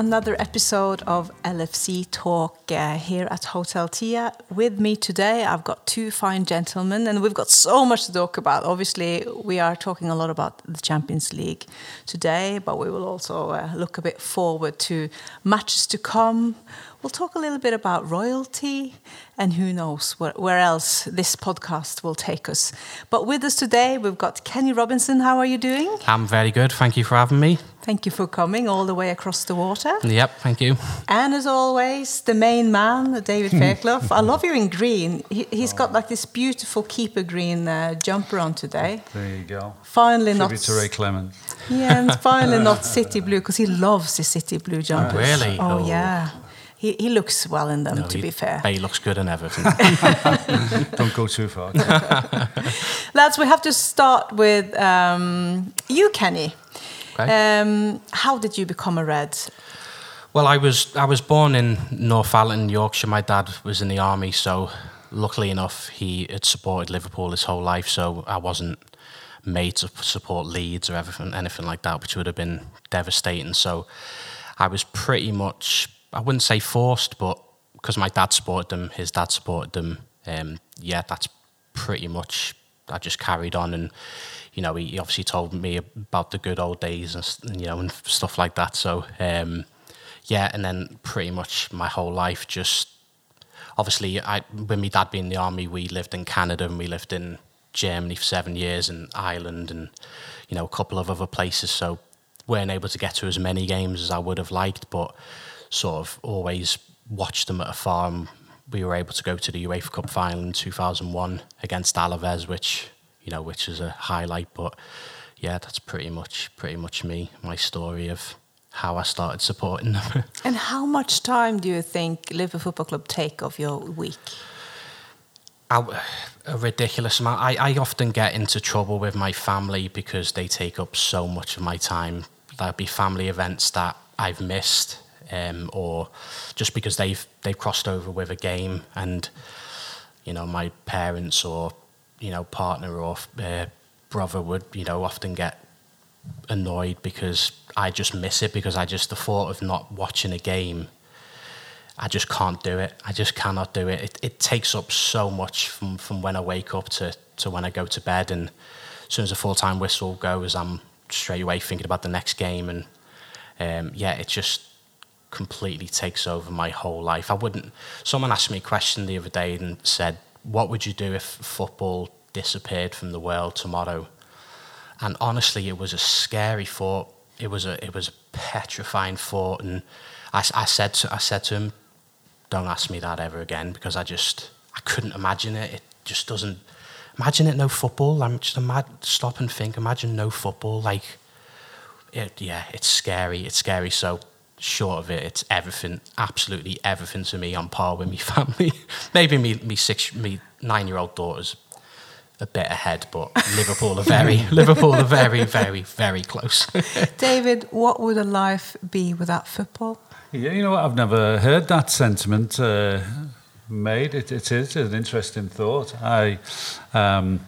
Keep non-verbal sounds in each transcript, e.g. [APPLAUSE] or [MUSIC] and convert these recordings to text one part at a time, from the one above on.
Another episode of LFC Talk uh, here at Hotel Tia. With me today, I've got two fine gentlemen, and we've got so much to talk about. Obviously, we are talking a lot about the Champions League today, but we will also uh, look a bit forward to matches to come. We'll talk a little bit about royalty and who knows where, where, else this podcast will take us. But with us today, we've got Kenny Robinson. How are you doing? I'm very good. Thank you for having me. Thank you for coming all the way across the water. Yep, thank you. And as always, the main man, David [LAUGHS] Fairclough. I love you in green. He, has got like this beautiful keeper green uh, jumper on today. There you go. Finally, Tribute not to Ray Clemens. Yeah, and finally [LAUGHS] not city blue because he loves the city blue jumper. really? Oh, Oh. yeah. He, he looks well in them, No, to he- be fair. He looks good in everything. [LAUGHS] Don't go too far. [LAUGHS] Lads, we have to start with um, you, Kenny. Okay. Um, how did you become a Red? well, I was I was born in Northallerton, Yorkshire. My dad was in the army, so luckily enough, he had supported Liverpool his whole life. So I wasn't made to support Leeds or everything, anything like that, which would have been devastating. So I was pretty much I wouldn't say forced, but because my dad supported them, his dad supported them. Um, yeah, that's pretty much. I just carried on, and you know, he, he obviously told me about the good old days and you know and stuff like that. So um, yeah, and then pretty much my whole life just obviously I when my dad being in the army, we lived in Canada and we lived in Germany for seven years and Ireland and you know a couple of other places. So weren't able to get to as many games as I would have liked, but sort of always watched them at afar. And we were able to go to the UEFA Cup final in 2001 against Alaves, which you know which is a highlight. But yeah, that's pretty much pretty much me, my story of how I started supporting them. [LAUGHS] And how much time do you think Liverpool Football Club take of your week? I- a ridiculous amount. I, I often get into trouble with my family because they take up so much of my time. There'll be family events that I've missed, um, or just because they've they've crossed over with a game, and you know my parents or you know partner or uh, brother would you know often get annoyed because I just miss it because I just the thought of not watching a game I just can't do it. I just cannot do it. It, it takes up so much from, from when I wake up to, to when I go to bed. And as soon as the full time whistle goes, I'm straight away thinking about the next game. And um, yeah, it just completely takes over my whole life. I wouldn't. Someone asked me a question the other day and said, What would you do if football disappeared from the world tomorrow? And honestly, it was a scary thought. It was a it was a petrifying thought, and I, I said to I said to him, "Don't ask me that ever again," because I just I couldn't imagine it. It just doesn't. Imagine it no football. I'm just a mad stop and think. Imagine no football. Like, it, yeah, it's scary. It's scary. So short of it, it's everything, absolutely everything to me on par with my [LAUGHS] family. Maybe me me six me nine year old daughter's a bit ahead, but Liverpool are very [LAUGHS] Liverpool are very very very close. [LAUGHS] David, what would a life be without football? Yeah, you know what? I've never heard that sentiment uh, made. It, it is an interesting thought. I, um,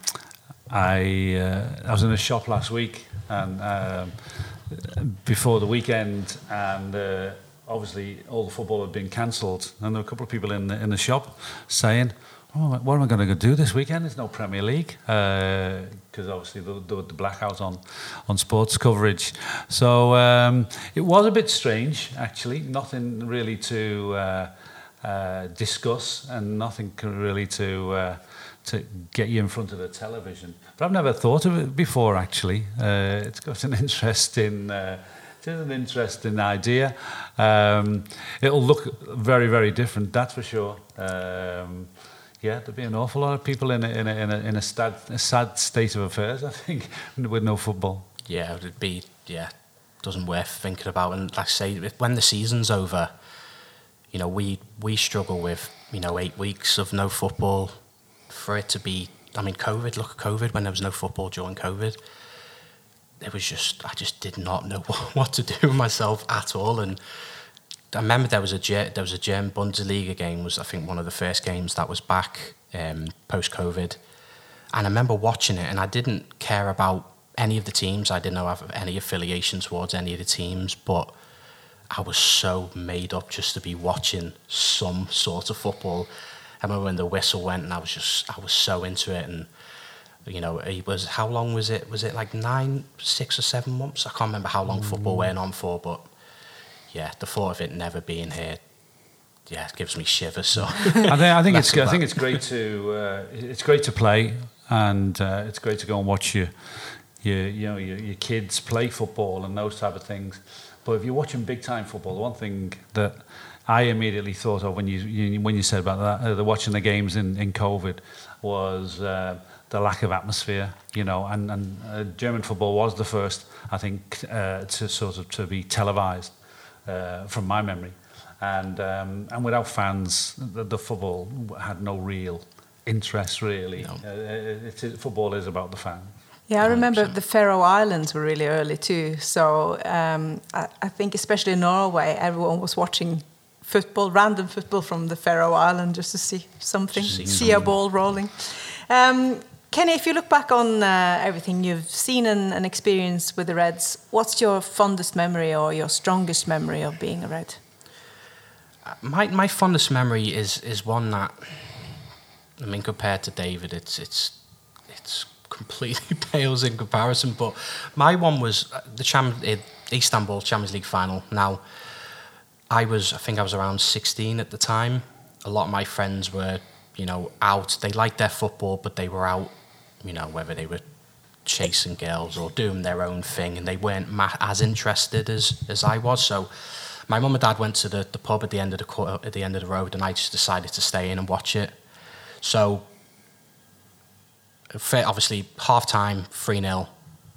I, uh, I was in a shop last week and um, before the weekend, and uh, obviously all the football had been cancelled. And there were a couple of people in the, in the shop saying, oh, "What am I going to do this weekend? There's no Premier League because obviously the, the, the blackout on on sports coverage." So um, it was a bit strange, actually. Nothing really to uh, uh, discuss, and nothing really to. To get you in front of the television, but I've never thought of it before. Actually, uh, it's got an [LAUGHS] interesting, uh, it is an interesting idea. Um, it'll look very, very different, that's for sure. Um, yeah, there'll be an awful lot of people in a, in a, in a, in a, sad, a sad state of affairs, [LAUGHS] I think, with no football. yeah, it'd be yeah, doesn't worth thinking about. And like I say, when the season's over, you know, we we struggle with you know eight weeks of no football. For it to be, I mean, COVID. Look at COVID when there was no football during COVID. It was just, I just did not know [LAUGHS] what, to do with myself at all. And I remember there was a there was a German Bundesliga game. Was I think one of the first games that was back um, post COVID. And I remember watching it, and I didn't care about any of the teams. I didn't know have any affiliation towards any of the teams, but I was so made up just to be watching some sort of football. I remember when the whistle went, and I was just I was so into it, and you know, it was how long was it? Was it like nine, six or seven months? I can't remember how long mm. football went on for, but yeah, the thought of it never being here, yeah, it gives me shivers. So [LAUGHS] I think, I think it's I think it's great to uh, it's great to play, and uh, it's great to go and watch your your you know your, your kids play football and those type of things. But if you're watching big time football, the one thing that I immediately thought of when you, you when you said about that, uh, the watching the games in, in COVID, was uh, the lack of atmosphere. You know, and and uh, German football was the first, I think, uh, to sort of to be televised uh, from my memory, and um, and without fans, the, the, football had no real interest really. No. Uh, it, it, football is about the fans. Yeah, I remember 100%. the Faroe Islands were really early too. So um, I, I, think, especially in Norway, everyone was watching football, random football from the Faroe Islands, just to see something, see, see a ball rolling. Um, Kenny, if you look back on uh, everything you've seen and, and, experienced with the Reds, what's your fondest memory or your strongest memory of being a Red? My my fondest memory is is one that, I mean, compared to David, it's it's it's completely [LAUGHS] pales in comparison. But my one was uh, the Cham- uh, Istanbul Champions League final. Now, I was, I think I was around 16 at the time. A lot of my friends were, you know, out. They liked their football, but they were out, you know, whether they were chasing girls or doing their own thing, and they weren't as interested as as I was. So, my mum and dad went to the, the pub at the end of the at the end of the road, and I just decided to stay in and watch it. So obviously half time, 3 0,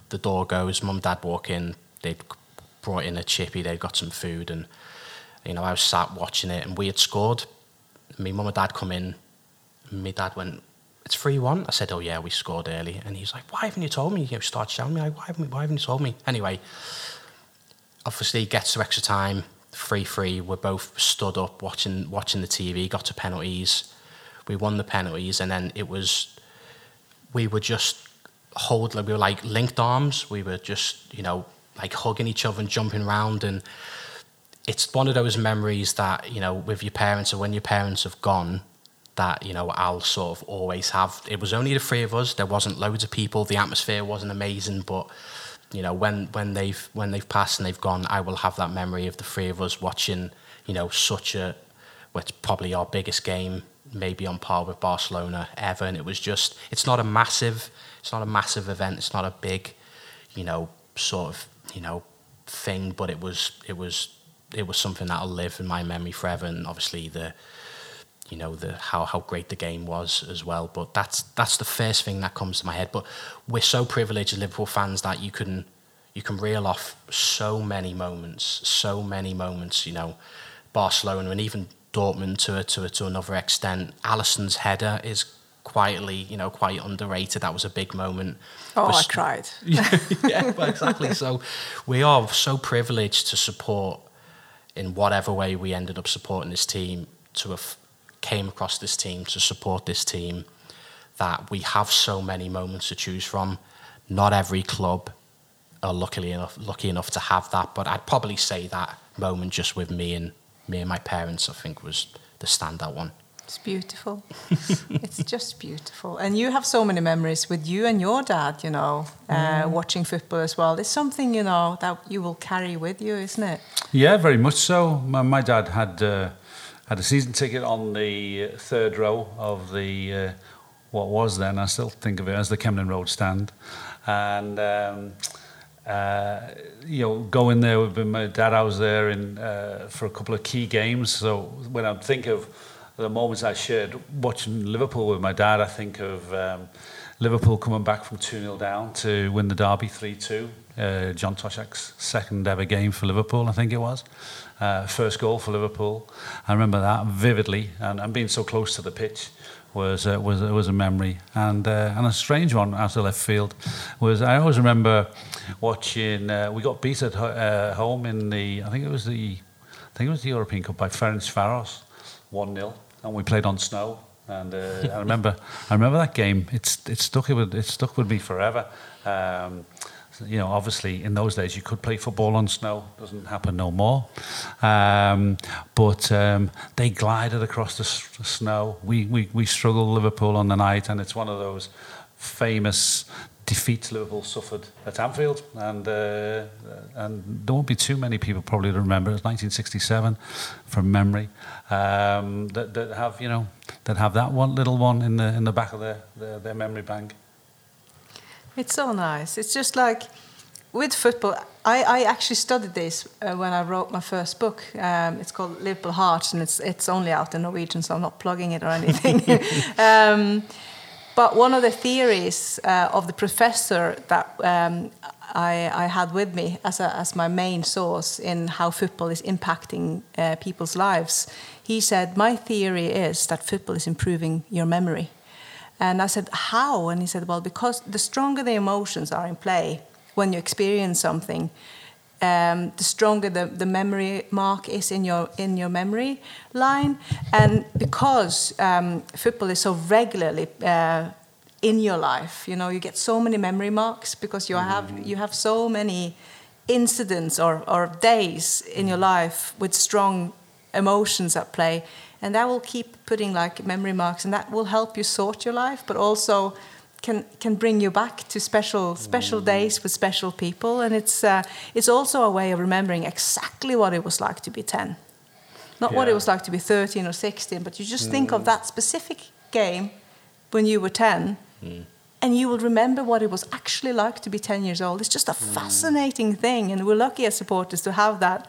the door goes, mum, and dad walk in, they'd brought in a chippy, they'd got some food, and you know, I was sat watching it, and we had scored. Me, mum, and dad come in, and my dad went, It's 3 1. I said, Oh, yeah, we scored early. And he's like, Why haven't you told me? You started shouting me, like, why, haven't, why haven't you told me? Anyway, obviously, gets to extra time, 3 3. We're both stood up watching, watching the TV, got to penalties. We won the penalties, and then it was we were just hold we were like linked arms. We were just you know like hugging each other and jumping around and it's one of those memories that you know with your parents or when your parents have gone that you know I'll sort of always have. It was only the three of us. There wasn't loads of people. The atmosphere wasn't amazing, but you know when when they've when they've passed and they've gone, I will have that memory of the three of us watching. You know, such a what's probably our biggest game maybe on par with Barcelona ever. And it was just, it's not a massive, it's not a massive event. It's not a big, you know, sort of, you know, thing. But it was, it was, it was something that'll live in my memory forever. And obviously the, you know, the how how great the game was as well. But that's that's the first thing that comes to my head. But we're so privileged as Liverpool fans that you can you can reel off so many moments, so many moments. You know, Barcelona and even Dortmund to a, to a, to another extent. Alisson's header is quietly, you know, quite underrated. That was a big moment. Oh, I cried. [LAUGHS] yeah, well, exactly. So we are so privileged to support in whatever way we ended up supporting this team to have came across this team to support this team that we have so many moments to choose from. Not every club are luckily enough lucky enough to have that, but I'd probably say that moment just with me and me and my parents, I think, was the standout one. It's beautiful. [LAUGHS] it's just beautiful. And you have so many memories with you and your dad, you know, uh, mm. watching football as well. It's something, you know, that you will carry with you, isn't it? Yeah, very much so. My, my dad had uh, had a season ticket on the third row of the, uh, what was then, I still think of it as the Kemlyn Road stand. And... Um, uh, you know, going there with my dad, I was there in, uh, for a couple of key games. So when I think of the moments I shared watching Liverpool with my dad, I think of um, Liverpool coming back from 2 0 down to win the Derby 3 2. Uh, John Toshack's second ever game for Liverpool, I think it was. Uh, first goal for Liverpool. I remember that vividly, and, and being so close to the pitch was uh, was was a memory, and uh, and a strange one out of left field was I always remember watching. Uh, we got beat at uh, home in the I think it was the I think it was the European Cup by Ferenc Ferencvaros, one 0 and we played on snow. And uh, I remember I remember that game. It's it stuck with it stuck with me forever. Um, you know, obviously in those days you could play football on snow. Doesn't happen no more. Um, but um, they glided across the s- snow. We, we we struggled Liverpool on the night, and it's one of those famous defeats Liverpool suffered at Anfield, and uh, and there won't be too many people probably to remember. It's 1967, from memory, um, that, that have you know that have that one little one in the in the back of their their, their memory bank. It's so nice. It's just like with football. I, I actually studied this uh, when I wrote my first book. Um, it's called Liverpool Hearts, and it's it's only out in Norwegian, so I'm not plugging it or anything. [LAUGHS] [LAUGHS] um, but one of the theories uh, of the professor that um, I, I, had with me as, a, as my main source in how football is impacting uh, people's lives, he said, My theory is that football is improving your memory. And I said, How? And he said, Well, because the stronger the emotions are in play when you experience something, um, the stronger the, the memory mark is in your in your memory line, and because um, football is so regularly uh, in your life, you know, you get so many memory marks because you have you have so many incidents or, or days in your life with strong emotions at play, and that will keep putting like memory marks, and that will help you sort your life, but also can can bring you back to special special Mm. days with special people, and it's uh, it's also a way of remembering exactly what it was like to be ten, not what it was like to be thirteen or sixteen, but you just think Mm. of that specific game when you were ten. And you will remember what it was actually like to be 10 years old. It's just a fascinating thing. And we're lucky as supporters to have that,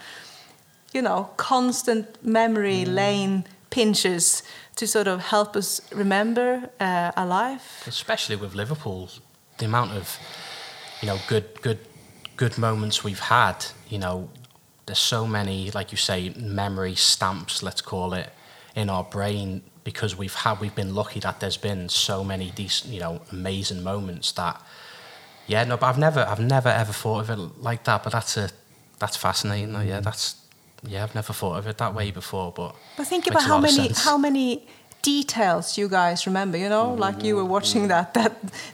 you know, constant memory lane pinches to sort of help us remember uh, our life. especially with Liverpool, the amount of you know good good good moments we've had. You know, there's so many, like you say, memory stamps, let's call it, in our brain because we've had we've been lucky that there's been so many decent, you know, amazing moments that. Yeah, no, but I've never, I've never ever thought of it like that. But that's a, that's fascinating. Yeah, that's, yeah, I've never thought of it that way before. But But think about how many how many details you guys remember. You know, like you were watching mm. that that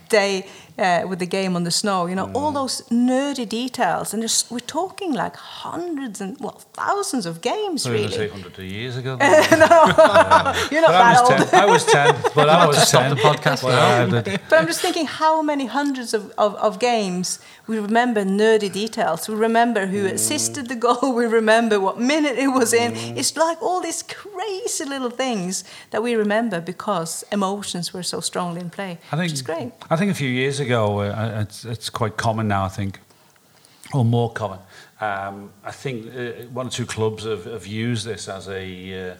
day uh, with the game on the snow. You know, all mm. those nerdy details, and there's, we're talking like hundreds and well thousands of games, I was going say really. 100 years ago. [LAUGHS] [LAUGHS] You're not But I that was old. 10. I was 10. [LAUGHS] But I was 10. the podcast Well, now. But I'm just thinking how many hundreds of, of, of games we remember nerdy details. We remember who mm. assisted the goal. We remember what minute it was in. Mm. It's like all these crazy little things that we remember because emotions were so strongly in play, I think, which is great. I think a few years ago, uh, it's, it's quite common now, I think, or more common. Um, I think uh, one or two clubs have, have used this as a uh,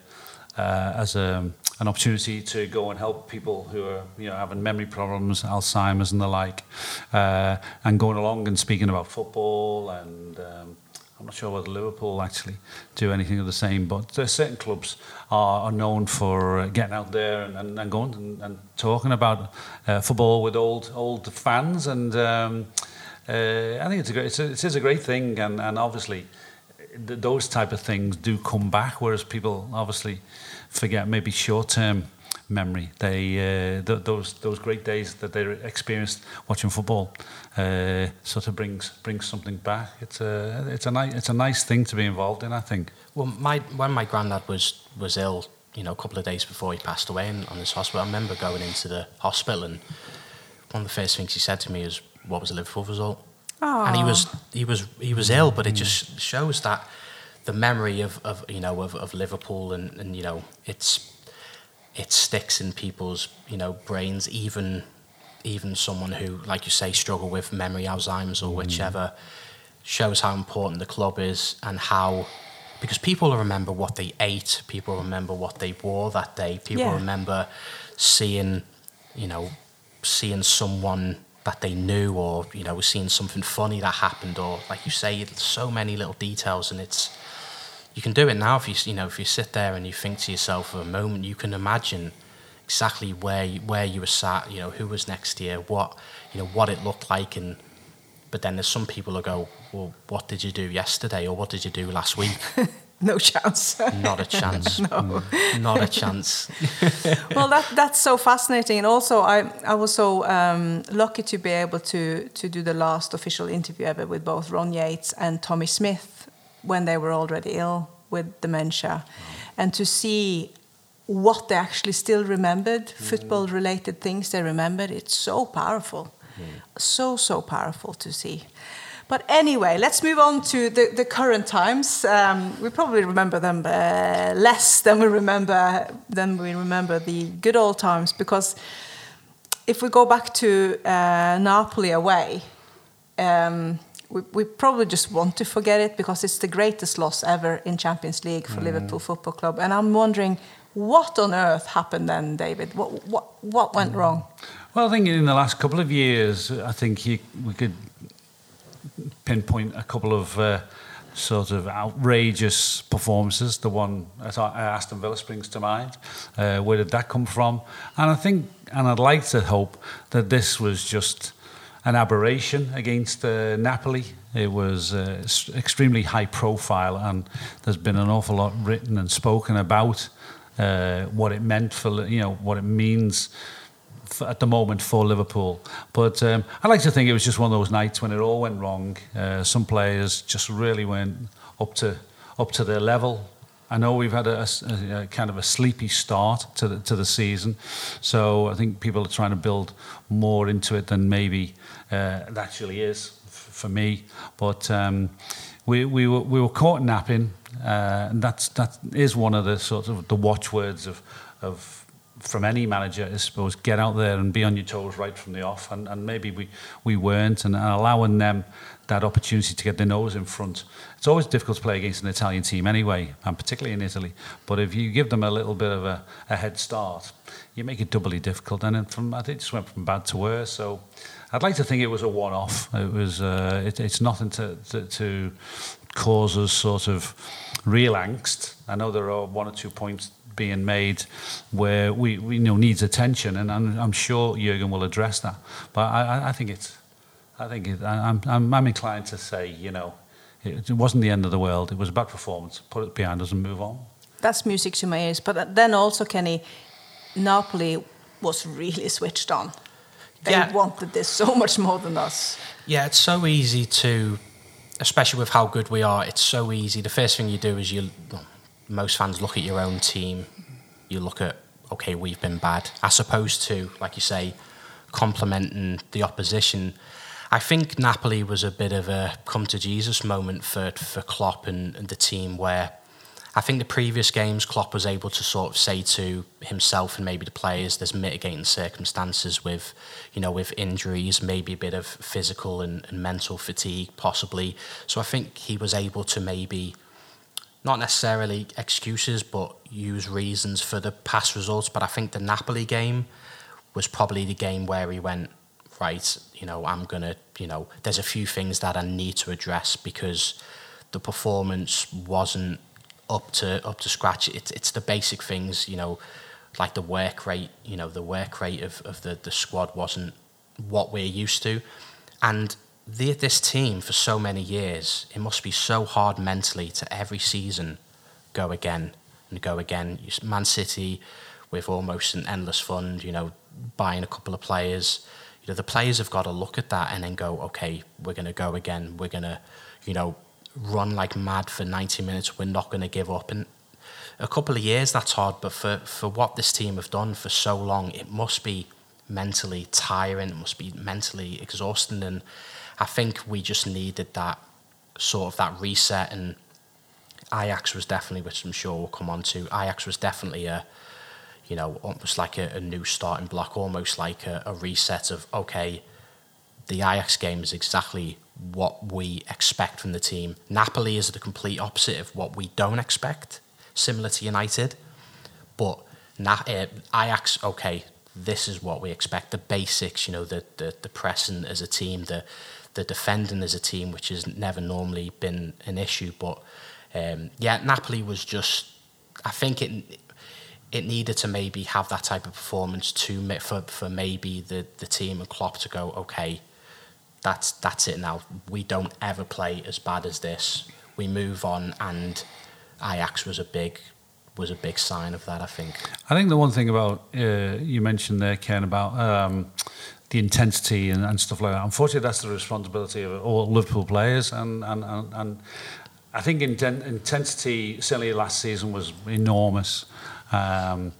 uh, as a, an opportunity to go and help people who are you know having memory problems, Alzheimer's and the like, uh, and going along and speaking about football and. Um, I'm not sure whether Liverpool actually do anything of the same, but certain clubs are, are known for uh, getting out there and, and, and going and, and talking about uh, football with old old fans, and um, uh, I think it's a great, it's a, it is a great thing, and, and obviously th- those type of things do come back, whereas people obviously forget maybe short term memory. They uh, th- those those great days that they experienced watching football uh, sort of brings brings something back. It's a it's a nice it's a nice thing to be involved in. I think. Well, my when my granddad was was ill, you know, a couple of days before he passed away in, on this hospital, I remember going into the hospital and one of the first things he said to me is, "What was the Liverpool result?" And he was he was he was ill, but it just shows that the memory of, of you know of, of Liverpool and, and you know it's it sticks in people's you know brains even even someone who like you say struggle with memory Alzheimer's or mm. whichever shows how important the club is and how because people remember what they ate people remember what they wore that day people Yeah. remember seeing you know seeing someone that they knew or you know seeing something funny that happened or like you say so many little details and it's you can do it now if you you know if you sit there and you think to yourself for a moment you can imagine exactly where you, where you were sat you know who was next to you what you know what it looked like and but then there's some people who go well what did you do yesterday or what did you do last week [LAUGHS] no chance. Not a chance. [LAUGHS] no. Not a chance. [LAUGHS] well, that that's so fascinating, and also I I was so um, lucky to be able to to do the last official interview ever with both Ron Yeats and Tommy Smith when they were already ill with dementia, and to see what they actually still remembered, mm. football related things they remembered. It's so powerful, mm. so so powerful to see. But anyway, let's move on to the, the current times. Um, we probably remember them uh, less than we remember than we remember the good old times because if we go back to uh, Napoli away, um, we, we, probably just want to forget it because it's the greatest loss ever in Champions League for mm. Liverpool Football Club. And I'm wondering what on earth happened then, David? What what what went wrong? Well, I think in the last couple of years, I think you, we could pinpoint a couple of uh, sort of outrageous performances. The one at Aston Villa springs to mind. Uh, where did that come from? And I think, and I'd like to hope that this was just an aberration against uh, Napoli. It was uh, extremely high profile, and there's been an awful lot written and spoken about uh, what it meant for you know what it means at the moment for Liverpool. But um, I like to think it was just one of those nights when it all went wrong. Uh, some players just really went up to up to their level. I know we've had a, a, a, kind of a sleepy start to the, to the season, so I think people are trying to build more into it than maybe uh, it actually is for me. But um, we, we, were, we were caught napping, uh, and that's, that is one of the sort of the watchwords of, of from any manager, I suppose, get out there and be on your toes right from the off. And, and maybe we, we weren't, and allowing them that opportunity to get their nose in front. It's always difficult to play against an Italian team anyway, and particularly in Italy. But if you give them a little bit of a, a head start, you make it doubly difficult. And from I think it just went from bad to worse. So I'd like to think it was a one-off. It was. Uh, it, it's nothing to, to, to cause us sort of real angst. I know there are one or two points being made where we, we you know needs attention, and I'm, I'm sure Jurgen will address that. But I, I think it's, I think it, I'm, I'm, I'm inclined to say, you know, it, it wasn't the end of the world. It was a bad performance. Put it behind us and move on. That's music to my ears. But uh, then also, Kenny, Napoli was really switched on. They yeah. wanted this so much more than us. Yeah, it's so easy to, especially with how good we are. It's so easy. The first thing you do is you, most fans look at your own team, you look at, okay, we've been bad, as opposed to, like you say, complimenting the opposition. I think Napoli was a bit of a come to Jesus moment for, for Klopp and, and the team where I think the previous games Klopp was able to sort of say to himself and maybe the players there's mitigating circumstances with you know with injuries maybe a bit of physical and, and mental fatigue possibly so I think he was able to maybe not necessarily excuses, but use reasons for the past results. But I think the Napoli game was probably the game where he went, right, you know, I'm going to, you know, there's a few things that I need to address because the performance wasn't up to up to scratch. It's it's the basic things, you know, like the work rate, you know, the work rate of, of the, the squad wasn't what we're used to. And the, this team for so many years, it must be so hard mentally to every season go again and go again. Man City with almost an endless fund, you know, buying a couple of players. You know, the players have got to look at that and then go, okay, we're going to go again. We're going to, you know, run like mad for 90 minutes. We're not going to give up. And a couple of years, that's hard. But for, for what this team have done for so long, it must be mentally tiring. It must be mentally exhausting. And I think we just needed that sort of that reset and Ajax was definitely, which I'm sure we'll come on to, Ajax was definitely a, you know, almost like a, a new starting block, almost like a, a, reset of, okay, the Ajax game is exactly what we expect from the team. Napoli is the complete opposite of what we don't expect, similar to United. But Na- uh, Ajax, okay, this is what we expect. The basics, you know, the, the, the pressing as a team, the, the defending as a team, which has never normally been an issue. But um, yeah, Napoli was just. I think it it needed to maybe have that type of performance to for for maybe the the team and Klopp to go okay. That's that's it now. We don't ever play as bad as this. We move on and Ajax was a big was a big sign of that. I think. I think the one thing about uh, you mentioned there, Ken, about um, the intensity and, and, stuff like that. Unfortunately, that's the responsibility of all Liverpool players, and and and, and I think inten- intensity certainly last season was enormous. Um,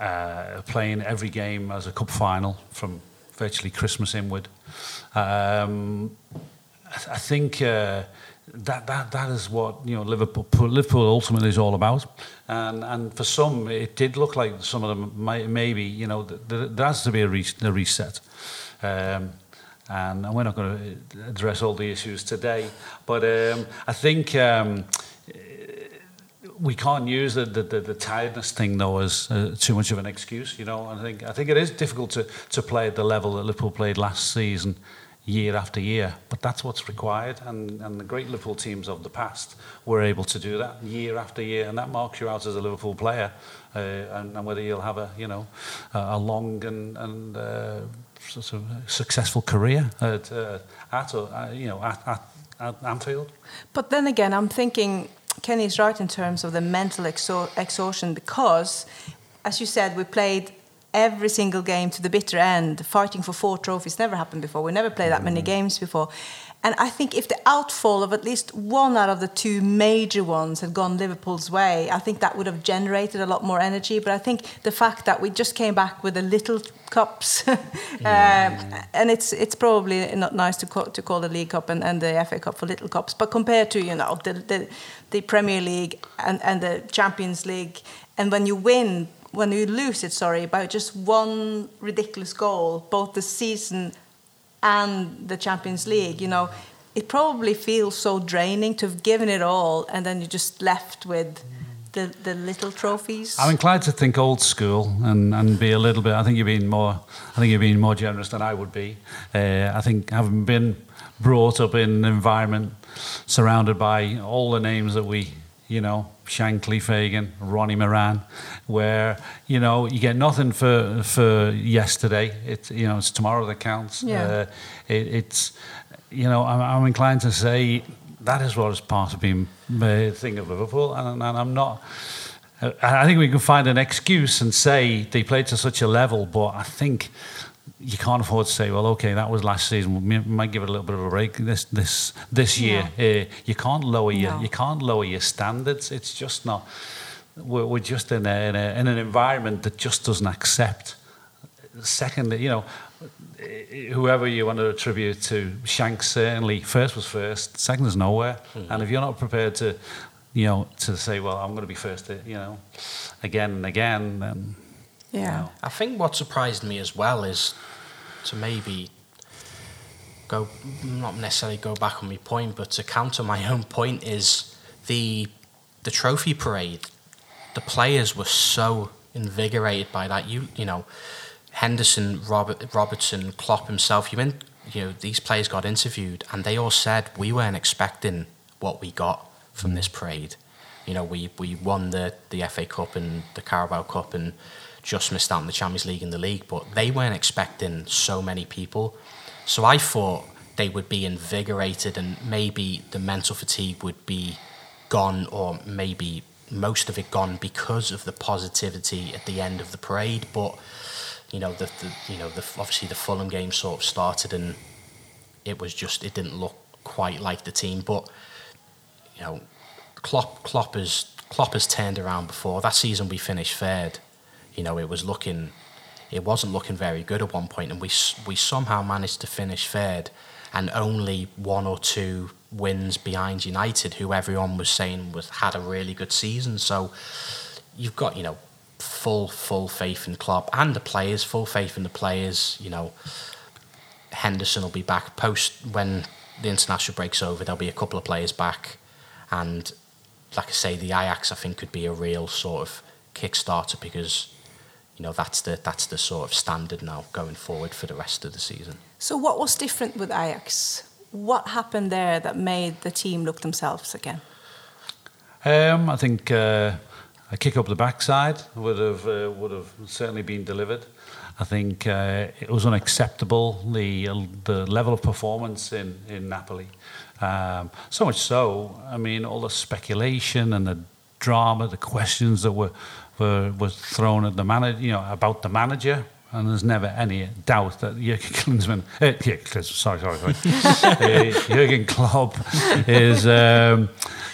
uh, playing every game as a cup final from virtually Christmas inward. Um, I, I think. Uh, that, that, that is what you know Liverpool, Liverpool ultimately is all about. And, and for some, it did look like some of them might, maybe, you know, there has to be a, re, a reset. Um, and we're not going to address all the issues today. But um, I think um, we can't use the, the, the, tiredness thing though as uh, too much of an excuse. You know, I think I think it is difficult to, to play at the level that Liverpool played last season year after year. But that's what's required, and, and the great Liverpool teams of the past were able to do that year after year, and that marks you out as a Liverpool player, uh, and, and whether you'll have a you know a long and and uh, sort of successful career at uh, at or, uh, you know at, at, at Anfield. But then again, I'm thinking Kenny's right in terms of the mental exhaustion because, as you said, we played every single game to the bitter end, fighting for four trophies. Never happened before. We never played that many mm. games before. And I think if the outfall of at least one out of the two major ones had gone Liverpool's way, I think that would have generated a lot more energy. But I think the fact that we just came back with the little cups, [LAUGHS] um, and it's it's probably not nice to call, to call the League Cup and, and the FA Cup for little cups, but compared to you know the the, the Premier League and, and the Champions League, and when you win when you lose it, sorry, by just one ridiculous goal, both the season and the Champions League, you know, it probably feels so draining to have given it all and then you're just left with the, the little trophies. I'm inclined to think old school and, and be a little bit. I think you're being more. I think you're being more generous than I would be. Uh, I think having been brought up in an environment surrounded by all the names that we you know, Shankly Fagan, Ronnie Moran, where you know you get nothing for for yesterday. It's you know it's tomorrow that counts. Yeah. Uh, it, it's you know I'm, I'm, inclined to say that is what is part of being a thing of Liverpool, and, and I'm not. I think we can find an excuse and say they played to such a level, but I think you can't afford to say, well, okay, that was last season. We might give it a little bit of a break this this this year. Uh, you can't lower no. your you can't lower your standards. It's just not. We're, we're just in, a, in, a, in an environment that just doesn't accept. Second, you know, whoever you want to attribute to, Shanks certainly first was first. Second is nowhere. Mm-hmm. And if you're not prepared to, you know, to say, well, I'm going to be first, you know, again and again, then yeah. Know. I think what surprised me as well is to maybe go, not necessarily go back on my point, but to counter my own point is the the trophy parade. The players were so invigorated by that. You you know, Henderson, Robert, Robertson, Klopp himself. You in, you know these players got interviewed and they all said we weren't expecting what we got from mm. this parade. You know, we we won the the FA Cup and the Carabao Cup and just missed out on the Champions League and the league, but they weren't expecting so many people. So I thought they would be invigorated and maybe the mental fatigue would be gone or maybe most of it gone because of the positivity at the end of the parade. But you know, the, the you know the obviously the Fulham game sort of started and it was just it didn't look quite like the team. But you know, Klopp Klopp has Klopp has turned around before. That season we finished third you know, it was looking, it wasn't looking very good at one point, and we we somehow managed to finish third, and only one or two wins behind United, who everyone was saying was had a really good season. So you've got you know full full faith in Klopp and the players, full faith in the players. You know, Henderson will be back post when the international breaks over. There'll be a couple of players back, and like I say, the Ajax I think could be a real sort of kickstarter because you know that's the that's the sort of standard now going forward for the rest of the season. So what was different with Ajax? What happened there that made the team look themselves again? Um, I think uh, a kick up the backside would have uh, would have certainly been delivered. I think uh, it was unacceptable the the level of performance in in Napoli. Um, so much so, I mean, all the speculation and the drama, the questions that were were was thrown at the manager, you know, about the manager. And there's never any doubt that Jurgen Klinsmann, uh, sorry, sorry, sorry, [LAUGHS] uh, Jurgen Klopp is um,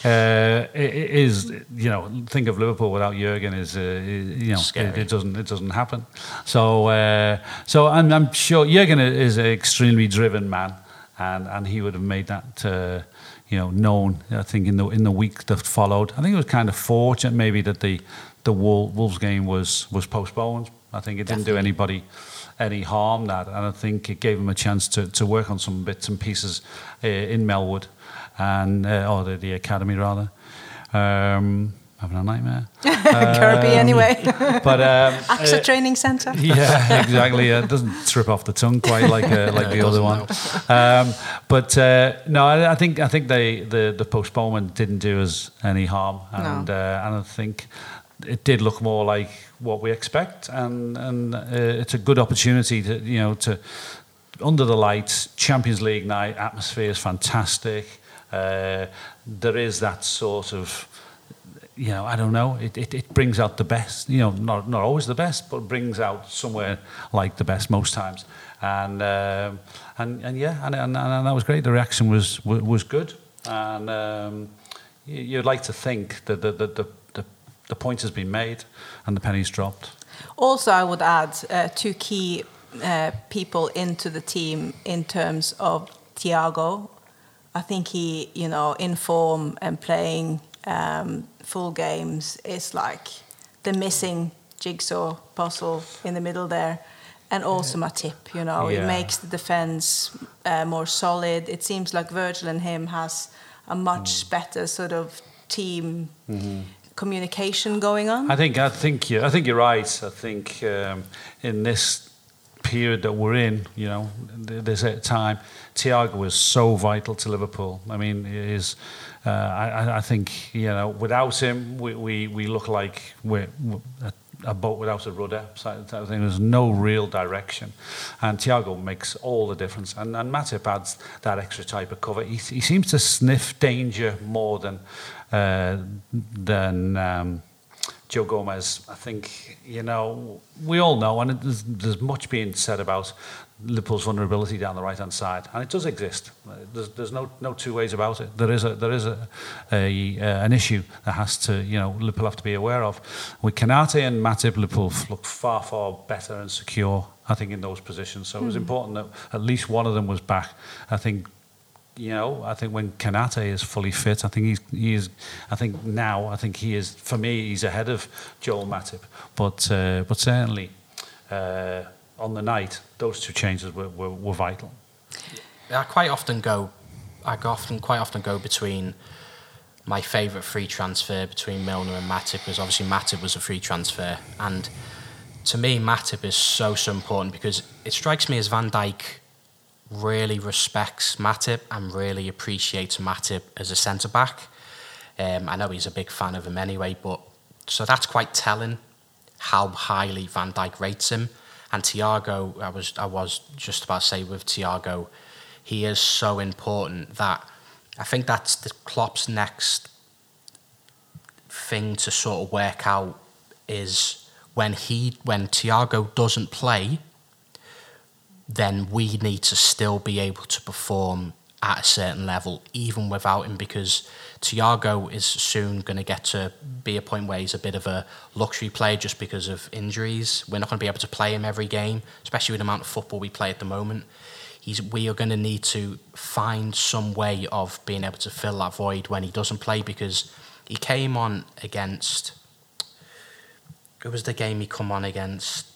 uh, is you know think of Liverpool without Jurgen is uh, you know it, it, doesn't it doesn't happen. So uh, so I'm, I'm sure Jurgen is an extremely driven man, and and he would have made that. Uh, you know, known. I think in the in the week that followed, I think it was kind of fortunate maybe that the the Wolves game was was postponed. I think it didn't Definitely. do anybody any harm that, and I think it gave him a chance to, to work on some bits and pieces uh, in Melwood, and uh, or the, the academy rather. Um, having a nightmare. [LAUGHS] Kirby, um, anyway. [LAUGHS] but um, [LAUGHS] AXA uh, Training Centre. Yeah, exactly. it doesn't trip off the tongue quite like uh, like the other one. Um, but uh, no, I, I, think I think they the the postponement didn't do us any harm, and no. Uh, and I think it did look more like what we expect, and and uh, it's a good opportunity to you know to under the lights, Champions League night atmosphere is fantastic. Uh, there is that sort of you know, I don't know. It, it, it brings out the best. You know, not not always the best, but brings out somewhere like the best most times. And um, and and yeah, and, and, and that was great. The reaction was was good, and um, you'd like to think that the, the, the the point has been made and the penny's dropped. Also, I would add uh, two key uh, people into the team in terms of Thiago. I think he, you know, in form and playing um, full games is like the missing jigsaw puzzle in the middle there. And also Matip, you know, yeah. it makes the defense uh, more solid. It seems like Virgil and him has a much mm. better sort of team mm -hmm communication going on? I think I think you I think you're right. I think um, in this period that we're in, you know, this time, Thiago was so vital to Liverpool. I mean, is uh, I, I think you know without him, we, we, we look like we're, we're a boat without a rudder. So I think there's no real direction. And Thiago makes all the difference. And, and Matip adds that extra type of cover. He, he seems to sniff danger more than, uh, than um, Joe Gomez. I think, you know, we all know, and there's, there's much being said about Liverpool's vulnerability down the right hand side, and it does exist. There's, there's no no two ways about it. There is a there is a, a uh, an issue that has to you know Liverpool have to be aware of. With Konate and Matip, Liverpool look far far better and secure. I think in those positions, so mm. it was hmm. important that at least one of them was back. I think you know, I think when Konate is fully fit, I think he's he is. I think now, I think he is. For me, he's ahead of Joel Matip. But uh, but certainly, uh, on the night, those two changes were, were, were vital. I quite often go, I often quite often go between my favourite free transfer between Milner and Matip because obviously Matip was a free transfer and to me Matip is so so important because it strikes me as Van Dijk really respects Matip and really appreciates Matip as a centre back. Um, I know he's a big fan of him anyway, but so that's quite telling how highly Van Dijk rates him. And Thiago, I was I was just about to say with Thiago, he is so important that I think that's the Klopp's next thing to sort of work out is when he when Thiago doesn't play, then we need to still be able to perform at a certain level, even without him, because Thiago is soon going to get to be a point where he's a bit of a luxury player just because of injuries. We're not going to be able to play him every game, especially with the amount of football we play at the moment. He's, we are going to need to find some way of being able to fill that void when he doesn't play because he came on against. It was the game he come on against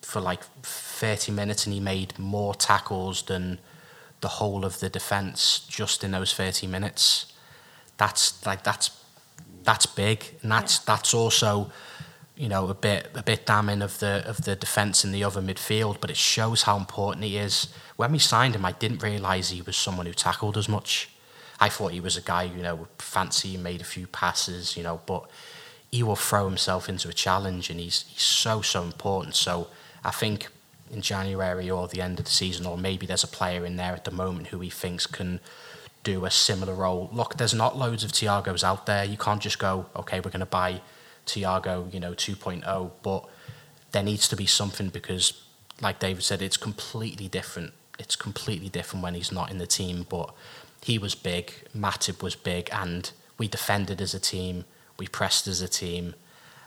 for like 30 minutes and he made more tackles than the whole of the defence just in those 30 minutes. That's like that's that's big, and that's yeah. that's also you know a bit a bit damning of the of the defence in the other midfield. But it shows how important he is. When we signed him, I didn't realise he was someone who tackled as much. I thought he was a guy you know fancy, made a few passes, you know, but he will throw himself into a challenge, and he's he's so so important. So I think in January or the end of the season, or maybe there's a player in there at the moment who he thinks can do a similar role. Look, there's not loads of Thiagos out there. You can't just go, okay, we're going to buy Thiago, you know, 2.0, but there needs to be something because, like David said, it's completely different. It's completely different when he's not in the team, but he was big, Matip was big, and we defended as a team, we pressed as a team,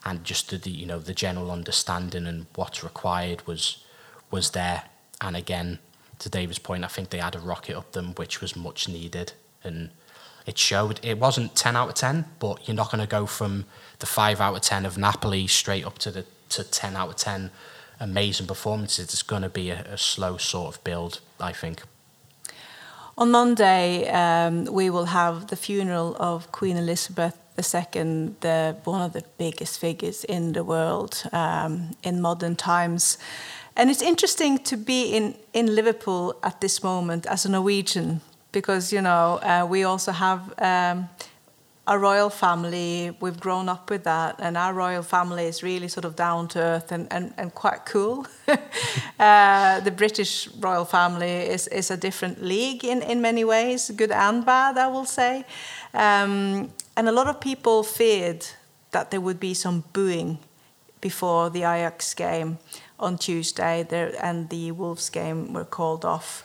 and just the you know the general understanding and what's required was was there. And again, to David's point, I think they had a rocket up them, which was much needed, and it showed. It wasn't ten out of ten, but you're not going to go from the five out of ten of Napoli straight up to the to ten out of ten amazing performances. It's going to be a, a slow sort of build, I think. On Monday, um, we will have the funeral of Queen Elizabeth II, the, one of the biggest figures in the world um, in modern times. And it's interesting to be in, in Liverpool at this moment as a Norwegian, because you know uh, we also have um, a royal family. We've grown up with that, and our royal family is really sort of down to earth and, and, and quite cool. [LAUGHS] uh, the British royal family is, is a different league in, in many ways, good and bad, I will say. Um, and a lot of people feared that there would be some booing before the Ajax game on Tuesday, there, and the Wolves game were called off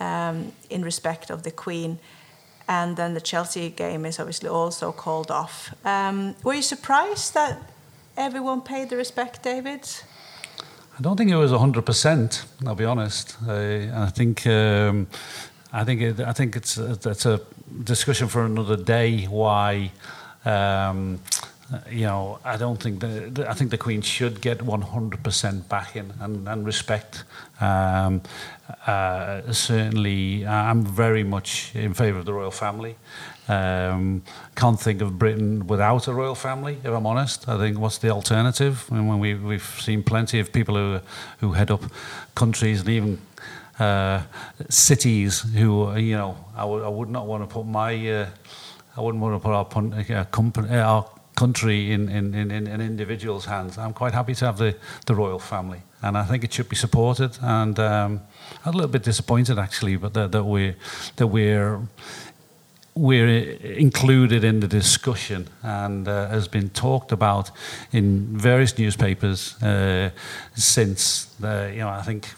um, in respect of the Queen and then the Chelsea game is obviously also called off. Um, were you surprised that everyone paid the respect, David? I don't think it was hundred percent. I'll be honest. I, I think um, I think it, I think it's it's a discussion for another day. Why? Um, you know, I don't think the, the, I think the Queen should get 100% backing and, and respect. Um, uh, certainly, I'm very much in favour of the royal family. Um, can't think of Britain without a royal family, if I'm honest. I think what's the alternative? I mean, we, we've seen plenty of people who, who head up countries and even uh, cities who, you know, I would, I would not want to put my, uh, I wouldn't want to put our, uh, company, our country in, in, in, in an individual's hands. I'm quite happy to have the, the royal family, and I think it should be supported. And um, I'm a little bit disappointed actually, but that, that we that we're we're included in the discussion and uh, has been talked about in various newspapers uh, since the, you know I think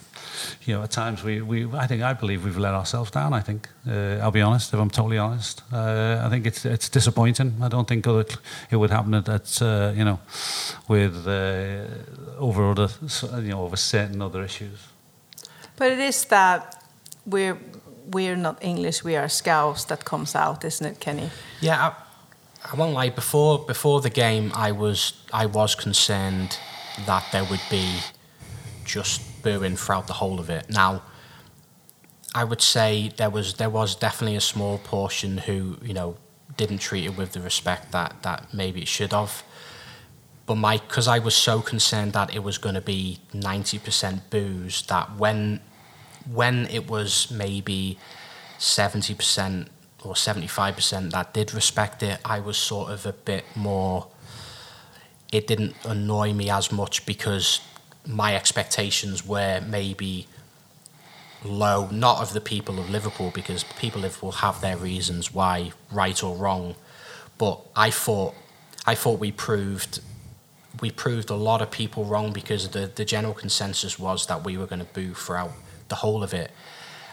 you know, at times we, we I think I believe we've let ourselves down. I think uh, I'll be honest, if I'm totally honest, uh, I think it's it's disappointing. I don't think it, it would happen at, at uh, you know, with uh, over other you know over certain other issues. But it is that we're we're not English, we are Scouse that comes out, isn't it, Kenny? Yeah. I, I won't lie. Before before the game, I was I was concerned that there would be just booing throughout the whole of it. Now, I would say there was there was definitely a small portion who you know didn't treat it with the respect that that maybe it should have. But my because I was so concerned that it was going to be ninety percent booze that when when it was maybe seventy percent or seventy five percent that did respect it, I was sort of a bit more. It didn't annoy me as much because my expectations were maybe low, not of the people of Liverpool, because people of Liverpool have their reasons why, right or wrong. But I thought, I thought we proved, we proved a lot of people wrong because the the general consensus was that we were going to boo throughout the whole of it.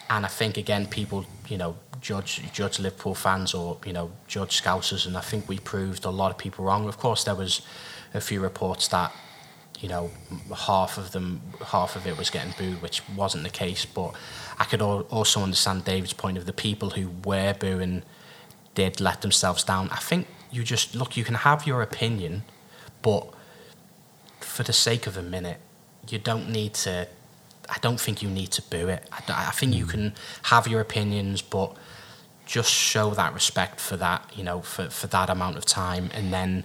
And I think again, people, you know, judge judge Liverpool fans or you know judge Scousers, and I think we proved a lot of people wrong. Of course, there was a few reports that you know, half of them, half of it was getting booed, which wasn't the case. But I could also understand David's point of the people who were booing did let themselves down. I think you just look, you can have your opinion, but for the sake of a minute, you don't need to. I don't think you need to boo it. I, I think you hmm. can have your opinions, but just show that respect for that, you know, for, for that amount of time, and then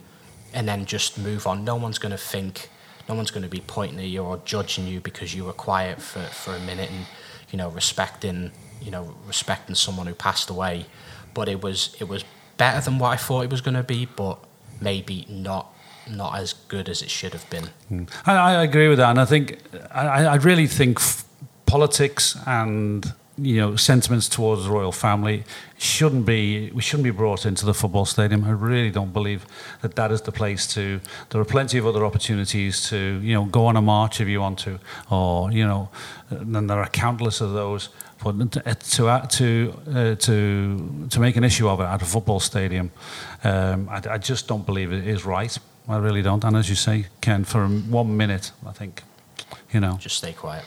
and then just move on. No one's going to think no one's going to be pointing at you or judging you because you were quiet for, for a minute and you know respecting you know respecting someone who passed away but it was it was better than what I thought it was going to be but maybe not not as good as it should have been mm. I, I, agree with that and I think I, I really think f- politics and you know sentiments towards the royal family shouldn't be we shouldn't be brought into the football stadium. I really don't believe that that is the place to. There are plenty of other opportunities to you know go on a march if you want to, or you know, and there are countless of those. But to to to uh, to, to make an issue of it at a football stadium, um, I, I just don't believe it is right. I really don't. And as you say, Ken, for one minute, I think, you know, just stay quiet.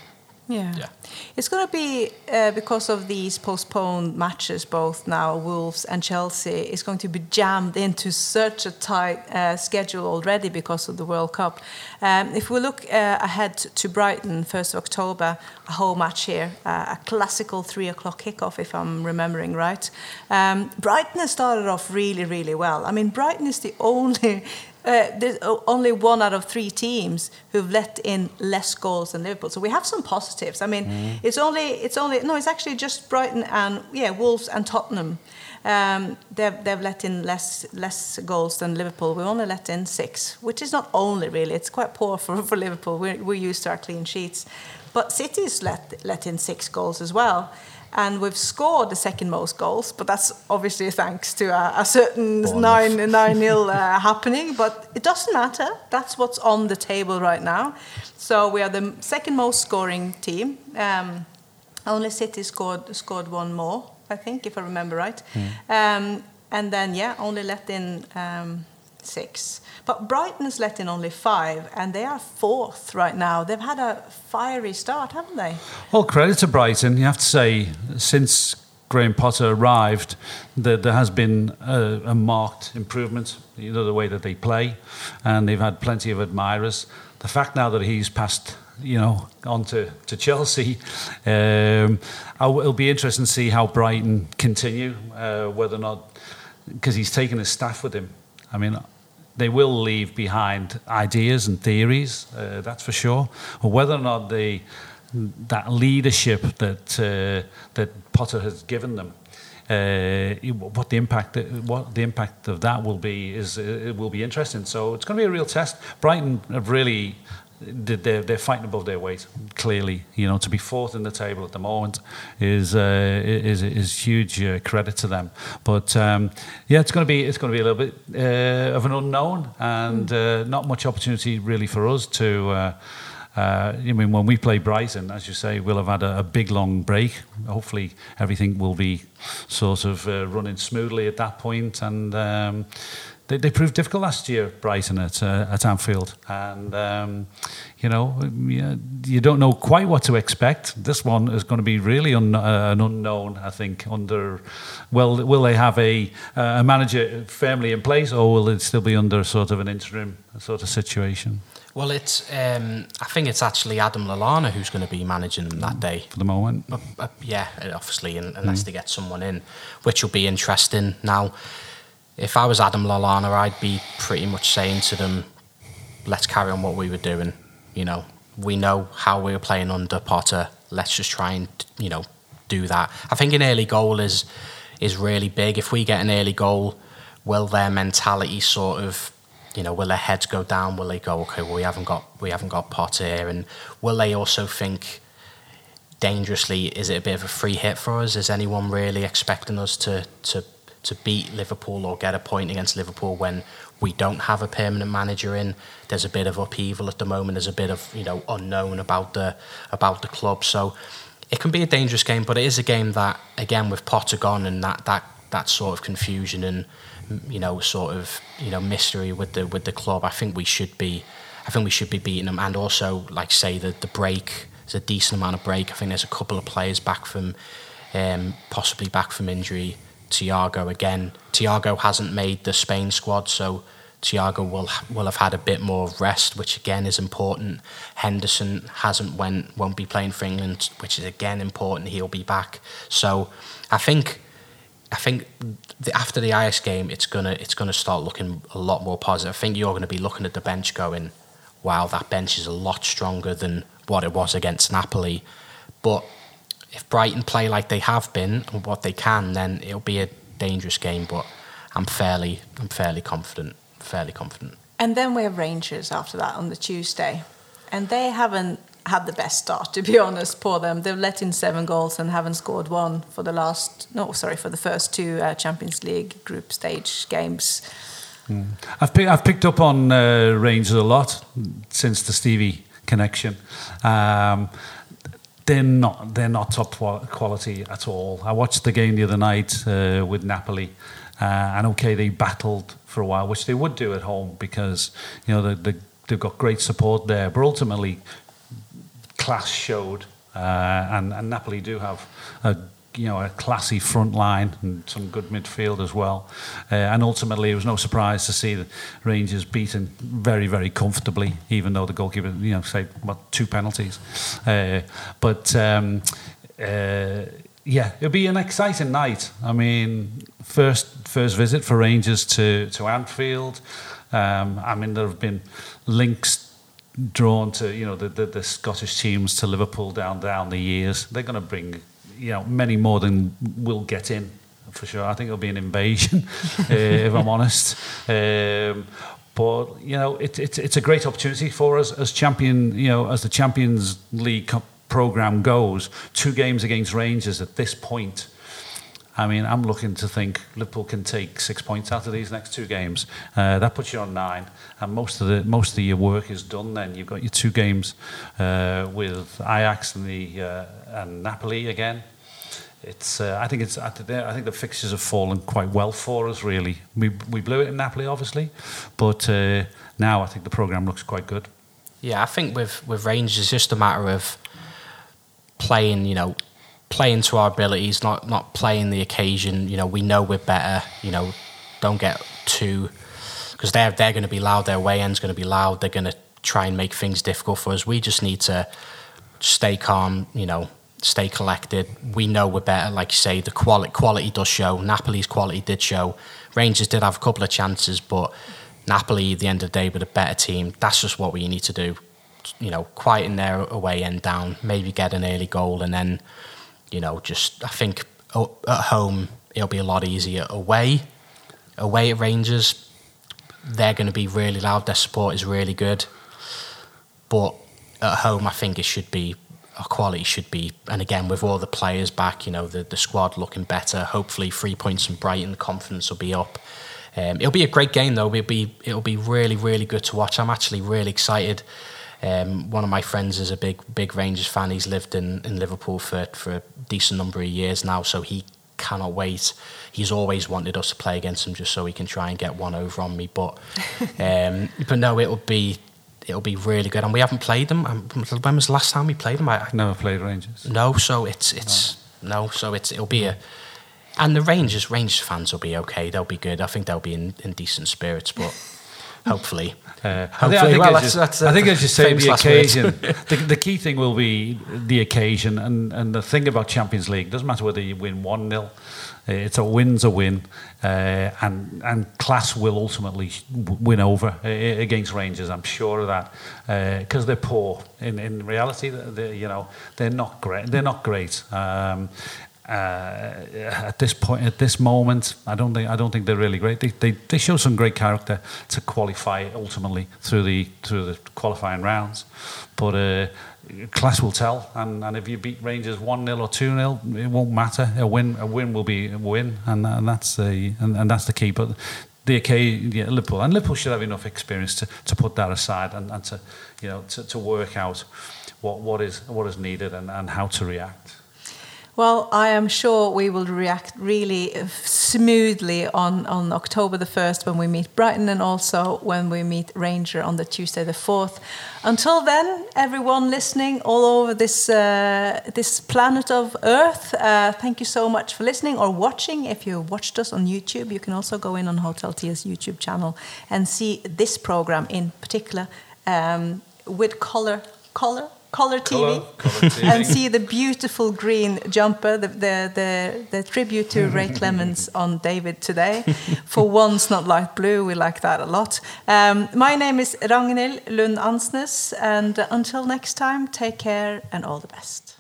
Yeah. Yeah. It's going to be, uh, because of these postponed matches, both now, Wolves and Chelsea, it's going to be jammed into such a tight uh, schedule already because of the World Cup. Um, if we look uh, ahead to Brighton, 1st of October, a home match here, uh, a classical three o'clock kickoff, if I'm remembering right. Um, Brighton has started off really, really well. I mean, Brighton is the [LAUGHS] only uh, there's only one out of three teams who've let in less goals than Liverpool. So we have some positives. I mean, mm. it's only it's only no, it's actually just Brighton and yeah, Wolves and Tottenham. Um, they've they've let in less less goals than Liverpool. We only let in six, which is not only really. It's quite poor for, for Liverpool. We're, we're used to our clean sheets, but City's let let in six goals as well and we've scored the second most goals, but that's obviously thanks to a, a certain nine nine nil uh, [LAUGHS] happening. But it doesn't matter. That's what's on the table right now. So we are the second most scoring team. Um, only City scored scored one more, I think, if I remember right. Mm. Um, and then yeah, only let in um, six. But Brighton's let in only five, and they are fourth right now. They've had a fiery start, haven't they? Well, credit to Brighton. You have to say, since Graham Potter arrived, that there has been a, a, marked improvement. You know the way that they play, and they've had plenty of admirers. The fact now that he's passed, you know, on to, to Chelsea, um, it'll be interesting to see how Brighton continue, uh, whether or not because he's taken his staff with him. I mean, they will leave behind ideas and theories, uh, that's for sure. Or whether or not they, that leadership that, uh, that Potter has given them, uh, what the impact what the impact of that will be is uh, it will be interesting. So it's going to be a real test. Brighton have really they're, they're fighting above their weight. Clearly, you know, to be fourth in the table at the moment is uh, is is huge uh, credit to them. But um, yeah, it's going to be it's going to be a little bit uh, of an unknown and mm. uh, not much opportunity really for us to. Uh, uh, I mean, when we play Brighton, as you say, we'll have had a, a big long break. Hopefully, everything will be sort of running smoothly at that point, and um, they, they proved difficult last year, Brighton at uh, at Anfield, and um, you know you, don't know quite what to expect. This one is going to be really un, uh, an unknown. I think under well, will they have a uh, a manager firmly in place, or will it still be under sort of an interim sort of situation? Well, it's um, I think it's actually Adam Lallana who's going to be managing them that day for the moment. Uh, uh, yeah, obviously, unless mm. they get someone in, which will be interesting now if I was Adam Lallana, I'd be pretty much saying to them, let's carry on what we were doing. You know, we know how we were playing under Potter. Let's just try and, you know, do that. I think an early goal is is really big. If we get an early goal, will their mentality sort of, you know, will their heads go down? Will they go, okay, well, we haven't got we haven't got Potter here, and will they also think dangerously? Is it a bit of a free hit for us? Is anyone really expecting us to to to beat Liverpool or get a point against Liverpool when we don't have a permanent manager in. There's a bit of upheaval at the moment. There's a bit of you know unknown about the about the club. So it can be a dangerous game, but it is a game that again with Potter gone and that that that sort of confusion and you know sort of you know mystery with the with the club. I think we should be. I think we should be beating them, and also like say the the break. There's a decent amount of break. I think there's a couple of players back from, um, possibly back from injury. Thiago again. Thiago hasn't made the Spain squad, so Thiago will will have had a bit more rest, which again is important. Henderson hasn't went won't be playing for England, which is again important. He'll be back. So I think I think the, after the IS game, it's gonna it's gonna start looking a lot more positive. I think you're going to be looking at the bench going, wow, that bench is a lot stronger than what it was against Napoli. But if Brighton play like they have been and what they can, then it'll be a dangerous game. But I'm fairly, I'm fairly confident. Fairly confident. And then we have Rangers after that on the Tuesday, and they haven't had the best start, to be [LAUGHS] honest, for them. They've let in seven goals and haven't scored one for the last, no, sorry, for the first two uh, Champions League group stage games. Mm. I've, pick, I've picked up on uh, Rangers a lot since the Stevie connection. Um, they're not they're not top quality at all. I watched the game the other night uh, with Napoli, uh, and okay, they battled for a while, which they would do at home because you know the, the, they've got great support there. But ultimately, class showed, uh, and, and Napoli do have a you know a classy front line and some good midfield as well. Uh, and ultimately, it was no surprise to see the Rangers beaten very very comfortably, even though the goalkeeper you know say what two penalties. Uh, but um, uh, yeah, it'll be an exciting night. I mean, first first visit for Rangers to to Anfield. Um, I mean, there have been links drawn to you know the, the, the Scottish teams to Liverpool down down the years. They're going to bring you know many more than will get in for sure. I think it'll be an invasion, [LAUGHS] uh, if I'm honest. Um, but you know, it, it, it's a great opportunity for us as champion. You know, as the Champions League program goes, two games against Rangers at this point I mean, I'm looking to think Liverpool can take six points out of these next two games. Uh, that puts you on nine, and most of the most of your work is done. Then you've got your two games uh, with Ajax and the uh, and Napoli again. It's uh, I think it's I think the fixtures have fallen quite well for us. Really, we we blew it in Napoli, obviously, but uh, now I think the program looks quite good. Yeah, I think with with Rangers, it's just a matter of playing. You know playing to our abilities, not not playing the occasion. You know, we know we're better. You know, don't get too because they're they're going to be loud. Their way end's going to be loud. They're going to try and make things difficult for us. We just need to stay calm. You know, stay collected. We know we're better. Like you say, the quality quality does show. Napoli's quality did show. Rangers did have a couple of chances, but Napoli, at the end of the day, with a better team, that's just what we need to do. You know, quieten their away end down, maybe get an early goal, and then you know, just I think at home it'll be a lot easier. Away, away at Rangers, they're going to be really loud. Their support is really good, but at home, I think it should be our quality should be, and again with all the players back, you know, the the squad looking better. Hopefully, three points from Brighton, the confidence will be up. Um, it'll be a great game though. It'll be it'll be really really good to watch. I'm actually really excited. Um, one of my friends is a big big Rangers fan. He's lived in, in Liverpool for, for a decent number of years now, so he cannot wait. He's always wanted us to play against him just so he can try and get one over on me. But [LAUGHS] um, but no, it'll be it'll be really good. And we haven't played them. Um, when was the last time we played them? I, never played Rangers. No, so it's it's no, no so it's it'll be a. And the Rangers Rangers fans will be okay. They'll be good. I think they'll be in, in decent spirits, but [LAUGHS] hopefully. Uh, hopefully. I, think, well, that's, that's, I think as you say, the occasion. [LAUGHS] the, the, key thing will be the occasion, and, and the thing about Champions League doesn't matter whether you win one 0 uh, it's a win's a win, uh, and and class will ultimately win over uh, against Rangers. I'm sure of that because uh, they're poor. In in reality, you know they're not great. They're not great. Um, uh, at this point, at this moment, I don't think I don't think they're really great. They, they they show some great character to qualify ultimately through the through the qualifying rounds, but uh, class will tell. And, and if you beat Rangers one 0 or two 0 it won't matter. A win a win will be a win, and and that's the and, and that's the key. But the occasion, yeah, Liverpool and Liverpool should have enough experience to, to put that aside and, and to you know to, to work out what what is what is needed and, and how to react. Well, I am sure we will react really smoothly on, on October the 1st when we meet Brighton and also when we meet Ranger on the Tuesday the 4th. Until then, everyone listening all over this, uh, this planet of Earth, uh, thank you so much for listening or watching. If you watched us on YouTube, you can also go in on Hotel Tia's YouTube channel and see this program in particular um, with color. Color? Color TV, Color, TV. [LAUGHS] and see the beautiful green jumper, the, the, the, the tribute to Ray [LAUGHS] Clemens on David today. For once, not light blue, we like that a lot. Um, my name is Ragnhild Lund Ansnes, and until next time, take care and all the best.